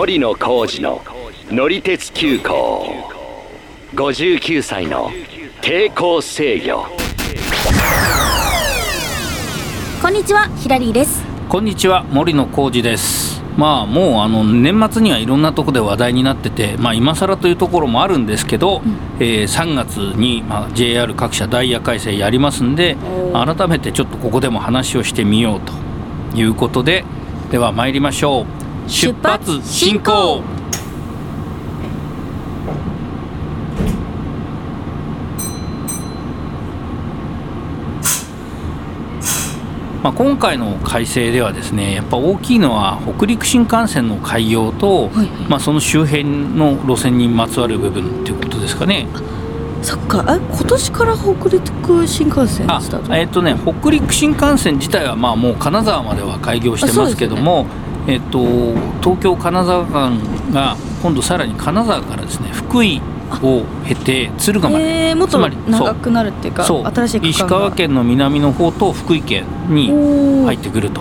森野浩二の乗り鉄急行。59歳の抵抗制御。こんにちはヒラリーです。こんにちは森野浩二です。まあもうあの年末にはいろんなところで話題になってて、まあ、今更というところもあるんですけど、うん、えー、3月に、まあ、JR 各社ダイヤ改正やりますんで改めてちょっとここでも話をしてみようということででは参りましょう出発進行。まあ、今回の改正ではですねやっぱ大きいのは北陸新幹線の開業と、はいはい、まあ、その周辺の路線にまつわる部分ということですかね。そっか。え今年から北陸新幹線スタート？えっ、ー、とね北陸新幹線自体はまあもう金沢までは開業してますけども、ね、えっ、ー、と東京金沢間が今度さらに金沢からですね福井を経て敦賀まで、えー、もっと長くなるっていうか新しい石川県の南の方と福井県に入ってくると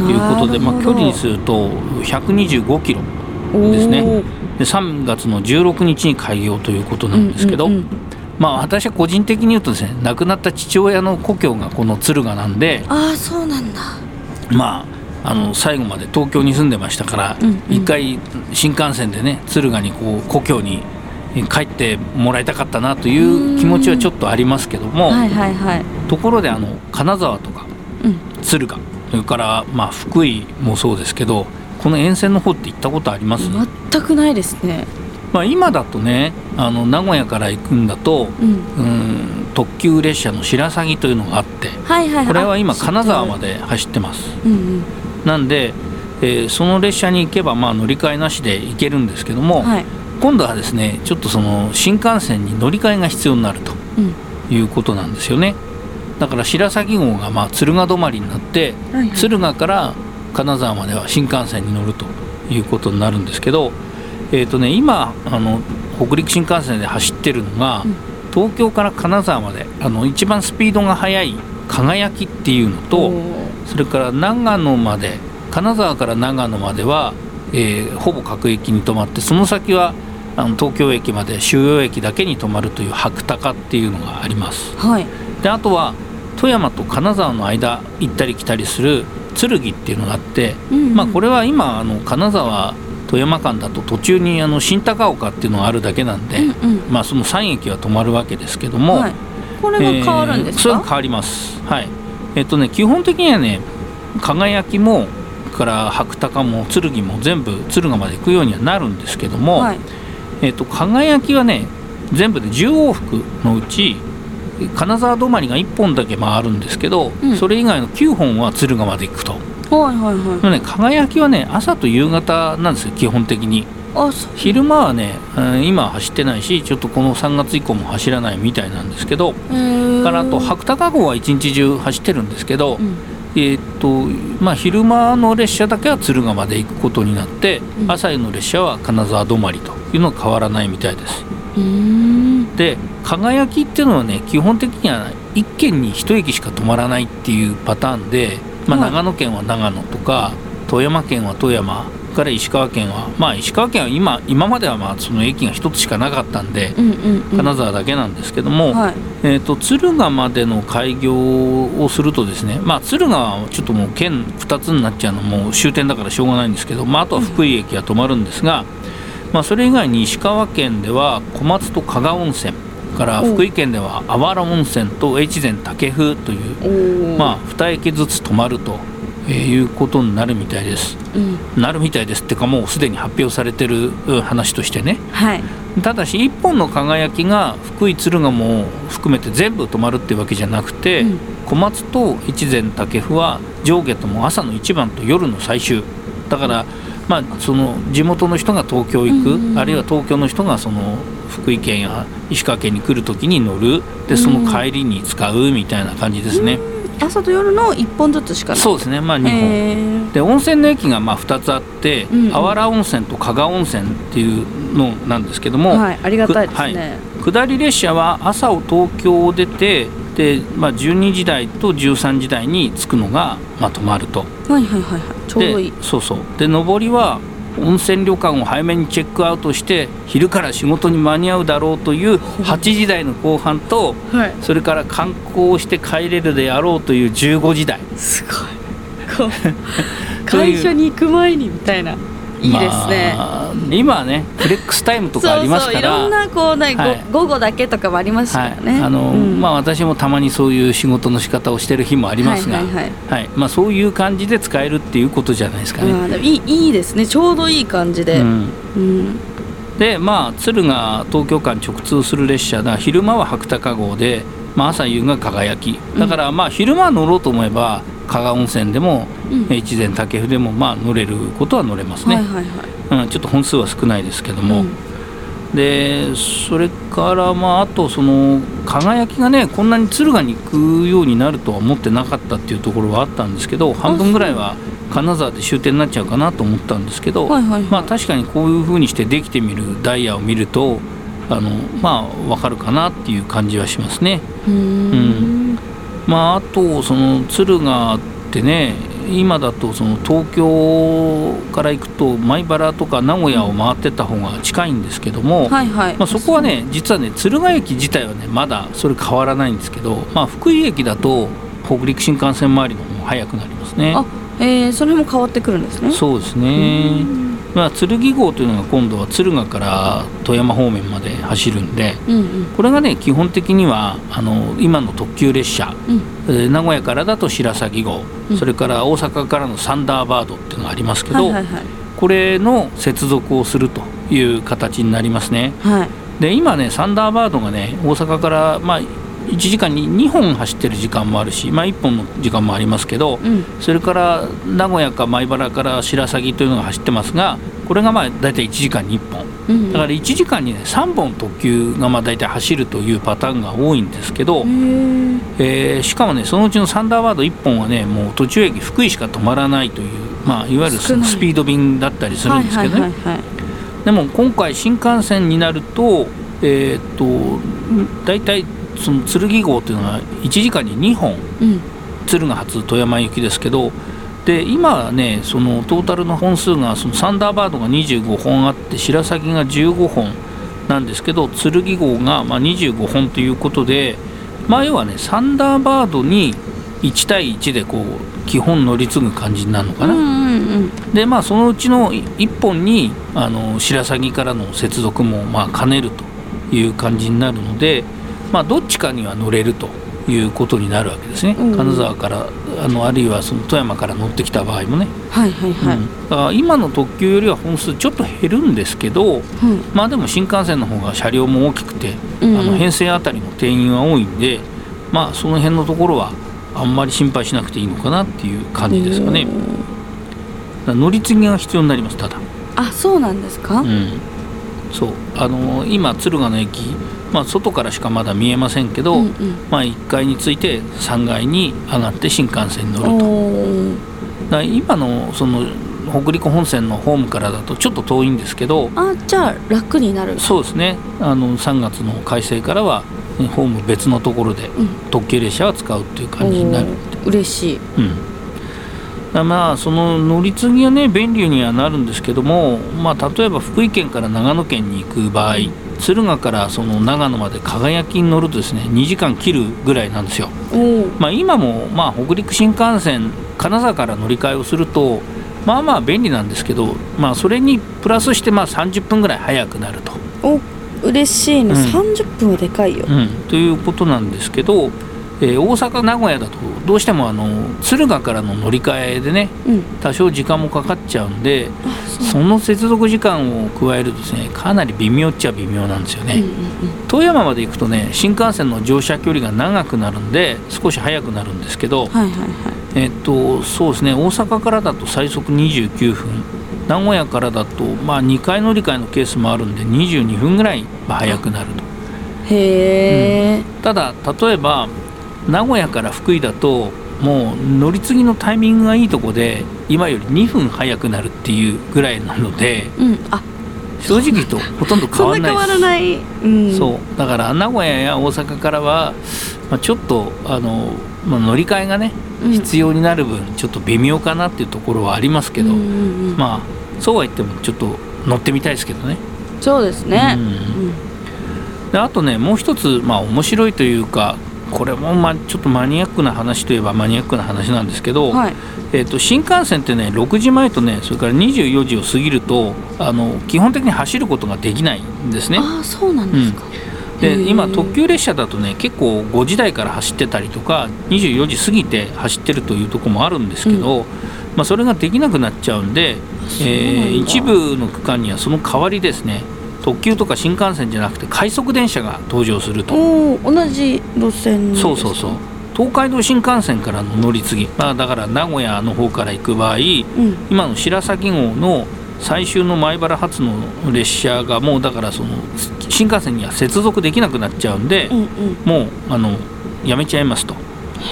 いうことで、まあ、距離にすると125キロですね。で3月の16日に開業ということなんですけど、まあ、私は個人的に言うとですね亡くなった父親の故郷がこの敦賀なんでああそうなんだ。まああの最後まで東京に住んでましたから、一回新幹線でね敦賀にこう故郷に帰ってもらいたかったなという気持ちはちょっとありますけども、はいはいはい、ところであの金沢とか敦賀、うん、それからまあ福井もそうですけどこの沿線の方って行ったことあります？全くないですね。まあ、今だとねあの名古屋から行くんだと、うん、うん特急列車の白鷺というのがあって、はいはい、これは今金沢まで走ってます。うんうん、なんで、えー、その列車に行けばまあ乗り換えなしで行けるんですけども、はい、今度はですねちょっとその新幹線に乗り換えが必要になるということなんですよね、うん、だから白鷺号がまあ敦賀止まりになって、はいはい、敦賀から金沢までは新幹線に乗るということになるんですけど、えーとね、今あの北陸新幹線で走ってるのが、うん、東京から金沢まであの一番スピードが速い輝きっていうのとそれから長野まで金沢から長野までは、えー、ほぼ各駅に止まってその先はあの東京駅まで収容駅だけに泊まるという白鷹っていうのがあります、はい、であとは富山と金沢の間行ったり来たりする剣っていうのがあって、うんうん、まあ、これは今あの金沢富山間だと途中にあの新高岡っていうのがあるだけなんで、うんうん、まあ、その3駅は止まるわけですけども、はい、これが変わるんですか、えー、それは変わります。はい。えっ、とね基本的にはね輝きもから白鷹も剣も全部敦賀まで行くようにはなるんですけども、はい。えーと、輝きはね全部で10往復のうち金沢止まりが1本だけ回るんですけど、うん、それ以外の9本は敦賀まで行くと。はいはいはい。ね、輝きはね朝と夕方なんですよ基本的に。昼間はね、うん、今は走ってないしちょっとこの3月以降も走らないみたいなんですけどからあと白鷹号は一日中走ってるんですけど、うん、えーとまあ、昼間の列車だけは敦賀まで行くことになって、うん、朝の列車は金沢止まりというのは変わらないみたいです。で輝きっていうのはね基本的には1軒に1駅しか止まらないっていうパターンで、まあ、長野県は長野とか富山県は富山から石川県はまあ石川県は今今まではまあその駅が1つしかなかったんで、うんうんうん、金沢だけなんですけども、はい、えーと、敦賀までの開業をするとですねまあ敦賀はちょっともう県2つになっちゃうのも終点だからしょうがないんですけど、まあ、あとは福井駅が止まるんですが、うん、まあ、それ以外に石川県では小松と加賀温泉から福井県ではあわら温泉と越前竹風という、まあ、2駅ずつ止まるとえー、いうことになるみたいです、うん、なるみたいですってかもうすでに発表されてる話としてね、はい、ただし1本の輝きが福井敦賀も含めて全部止まるってわけじゃなくて、うん、小松と越前竹府は上下とも朝の一番と夜の最終。だから、まあ、その地元の人が東京行く、うんうん、あるいは東京の人がその福井県や石川県に来る時に乗る。でその帰りに使うみたいな感じですね。うん朝と夜の1本ずつしかない。そうですねまあ2本。で温泉の駅がまあ2つあって、うんうん、あわら温泉と加賀温泉っていうのなんですけども、はい、ありがたいですね、はい、下り列車は朝を東京を出てで、まあ、12時台と13時台に着くのが、まあ、止まると。はいはいはいはい。ちょうどいい。そうそう。で上りは温泉旅館を早めにチェックアウトして昼から仕事に間に合うだろうという8時台の後半と、はい。それから観光して帰れるであろうという15時台。すごい。会社に行く前にみたいないいですね、まあ今はねフレックスタイムとかありますから。いろんなこう、ねごはい。午後だけとかもありますかはい。らね、あのうん。まあ、私もたまにそういう仕事の仕方をしてる日もありますが、はいはいはい。まあ、そういう感じで使えるっていうことじゃないですかね。いいいいですね。ちょうどいい感じで、うん。うん。でまあ敦賀東京間直通する列車が昼間は白鷹号で、まあ、朝夕が輝き。だからまあ昼間乗ろうと思えば加賀温泉でもうん。越前武生でもまあ乗れることは乗れますね、はいはいはい。うん、ちょっと本数は少ないですけども、うん。でそれからまああとその輝きがねこんなに敦賀に行くようになるとは思ってなかったっていうところはあったんですけど半分ぐらいは金沢で終点になっちゃうかなと思ったんですけど、はいはいはい。まあ確かにこういうふうにしてできてみるダイヤを見るとあのまあ分かるかなっていう感じはしますね。うーん。まああとその敦賀ってね今だとその東京から行くと米原とか名古屋を回ってった方が近いんですけども、はいはい、まあ、そこはね実はね敦賀駅自体はねまだそれ変わらないんですけど、まあ、福井駅だと北陸新幹線周りの方も早くなりますね。あえー、それも変わってくるんですね。そうですね、まあ、剣号というのが今度は敦賀から富山方面まで走るんでうんうん。これがね基本的にはあの今の特急列車、うん。えー名古屋からだと白鷺号、うん。それから大阪からのサンダーバードっていうのがありますけど、はいはいはい。これの接続をするという形になりますね。はい。で今ねサンダーバードがね大阪からまあ1時間に2本走ってる時間もあるし、まあ、1本の時間もありますけど、うん。それから名古屋か米原から白鷺というのが走ってますがこれがまあ大体1時間に1本。うんだから1時間にね3本特急がまあ大体走るというパターンが多いんですけど、えーしかもねそのうちのサンダーバード1本はねもう途中駅福井しか止まらないという、まあ、いわゆる少ない。スピード便だったりするんですけどね、でも今回新幹線になるとえーっと大体その剣号というのは1時間に2本うん敦賀発富山行きですけどで今はねそのトータルの本数がそのサンダーバードが25本あって白鷺が15本なんですけど剣号がまあ25本ということでまあ要はねサンダーバードに1対1でこう基本乗り継ぐ感じになるのかな。うんうんうんでまあそのうちの1本にあの白鷺からの接続もまあ兼ねるという感じになるので、まあ、どっちかには乗れるということになるわけですね、うん。金沢からあのあるいはその富山から乗ってきた場合もね、はいはいはい、今の特急よりは本数ちょっと減るんですけどうんまあでも新幹線の方が車両も大きくて、うん。あの編成あたりの定員は多いんでまあその辺のところはあんまり心配しなくていいのかなっていう感じですかね。乗り継ぎが必要になりますただ、あそうなんですか、うん、そう。あの今敦賀の駅、まあ、外からしかまだ見えませんけど、うんうん。まあ、1階に着いて3階に上がって新幹線に乗ると。だ今のその北陸本線のホームからだとちょっと遠いんですけどあじゃあ楽になる。そうですね。あの3月の改正からはねホーム別のところでうん。特急列車は使うっていう感じになる、嬉しい。うん、まあその乗り継ぎはね便利にはなるんですけども、まあ、例えば福井県から長野県に行く場合敦賀からその長野まで輝きに乗るとですね2時間切るぐらいなんですよ。まあ、今もまあ北陸新幹線金沢から乗り換えをするとまあまあ便利なんですけど、まあ、それにプラスしてまあ30分ぐらい早くなると。お嬉しいね、うん。30分はでかいよ、うん、ということなんですけど、えー大阪名古屋だとどうしてもあの敦賀からの乗り換えでねうん。多少時間もかかっちゃうんであその接続時間を加えるとですねかなり微妙っちゃ微妙なんですよね、うんうん富山まで行くとね新幹線の乗車距離が長くなるんで少し早くなるんですけど、うんはいはいはい。えっとそうですね大阪からだと最速29分名古屋からだとまあ2回乗り換えのケースもあるんで22分ぐらい早くなると。へえ、ただ例えば名古屋から福井だともう乗り継ぎのタイミングがいいとこで今より2分早くなるっていうぐらいなのでうんあ。正直言うとほとんど変わらない。です変わらない、うん、そう。だから名古屋や大阪からは、まあ、ちょっとあの、まあ、乗り換えがねうん。必要になる分ちょっと微妙かなっていうところはありますけど、うんうんうん。まあそうは言ってもちょっと乗ってみたいですけどね。そうですね、うん。であとねもう一つまあ面白いというかこれもまあちょっとマニアックな話といえばマニアックな話なんですけど、はい。えー、と新幹線ってね6時前とねそれから24時を過ぎるとあの基本的に走ることができないんですね。ああそうなんですか、へー。で今特急列車だとね結構5時台から走ってたりとか24時過ぎて走ってるというところもあるんですけど、まあ、それができなくなっちゃうんで、えー一部の区間にはその代わりですね特急とか新幹線じゃなくて快速電車が登場すると。同じ路線そうそうそう。東海道新幹線からの乗り継ぎ、まあ、だから名古屋の方から行く場合うん。今の白崎号の最終の米原発の列車がもうだからその新幹線には接続できなくなっちゃうんで、うんうん。もうあのやめちゃいますと。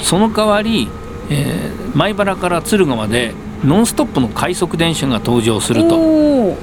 その代わり、えー米原から敦賀までノンストップの快速電車が登場すると。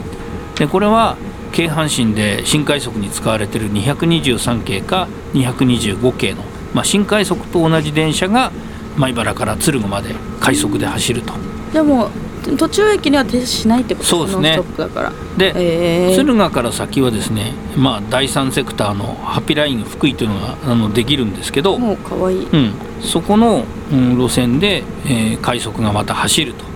でこれは京阪神で新快速に使われている223系か225系の、まあ、新快速と同じ電車が米原から敦賀まで快速で走ると。でも途中駅には停車しないってことそうですね。だから。で、ええ敦賀から先はですね、まあ、第三セクターのハッピーライン福井というのがあのできるんですけど、もう可愛い。うん、そこの、うん路線で、えー快速がまた走ると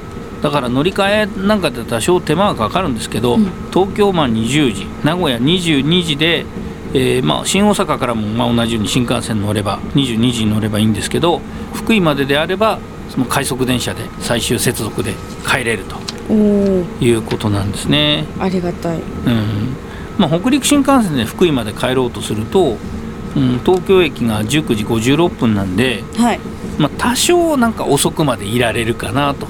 だから乗り換えなんかで多少手間がかかるんですけど、うん。東京まあ20時名古屋22時で、えーまあ、新大阪からもまあ同じように新幹線乗れば22時に乗ればいいんですけど福井までであればその快速電車で最終接続で帰れると。いうことなんですね。ありがたい。うん。まあ、北陸新幹線で福井まで帰ろうとすると、うん、東京駅が19時56分なんで、はい。まあ、多少なんか遅くまでいられるかなと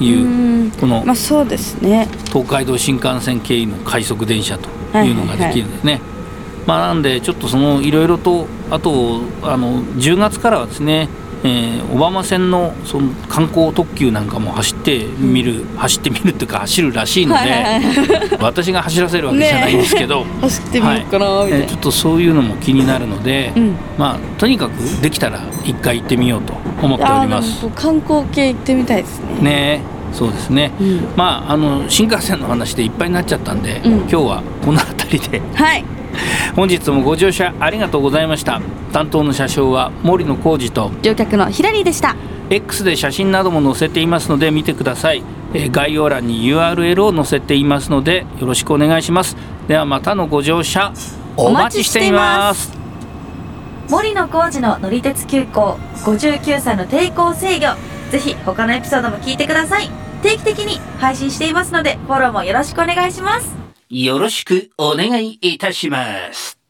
いううん。このまあそうですね。東海道新幹線経由の快速電車というのができるんですね。まあ、なんでちょっとそのいろいろとあとあの10月からはですね、えー小浜線のその観光特急なんかも走ってみる、走ってみるっていうか走るらしいので、はいはいはい。私が走らせるわけじゃないんですけど、走ってみようかなみたい。なえーちょっとそういうのも気になるので、うん。まあとにかくできたら一回行ってみようと思っております。観光系行ってみたいですね。ねそうですね、うん。まああの新幹線の話でいっぱいになっちゃったんで、うん。今日はこの辺りで。はい本日もご乗車ありがとうございました。担当の車掌は森野浩二と乗客のヒラリーでした。X で写真なども載せていますので見てください、えー概要欄に URL を載せていますのでよろしくお願いします。ではまたのご乗車お待ちしています。森野浩二の乗り鉄急行59歳の抵抗制御。ぜひ他のエピソードも聞いてください。定期的に配信していますのでフォローもよろしくお願いしますよろしくお願いいたします。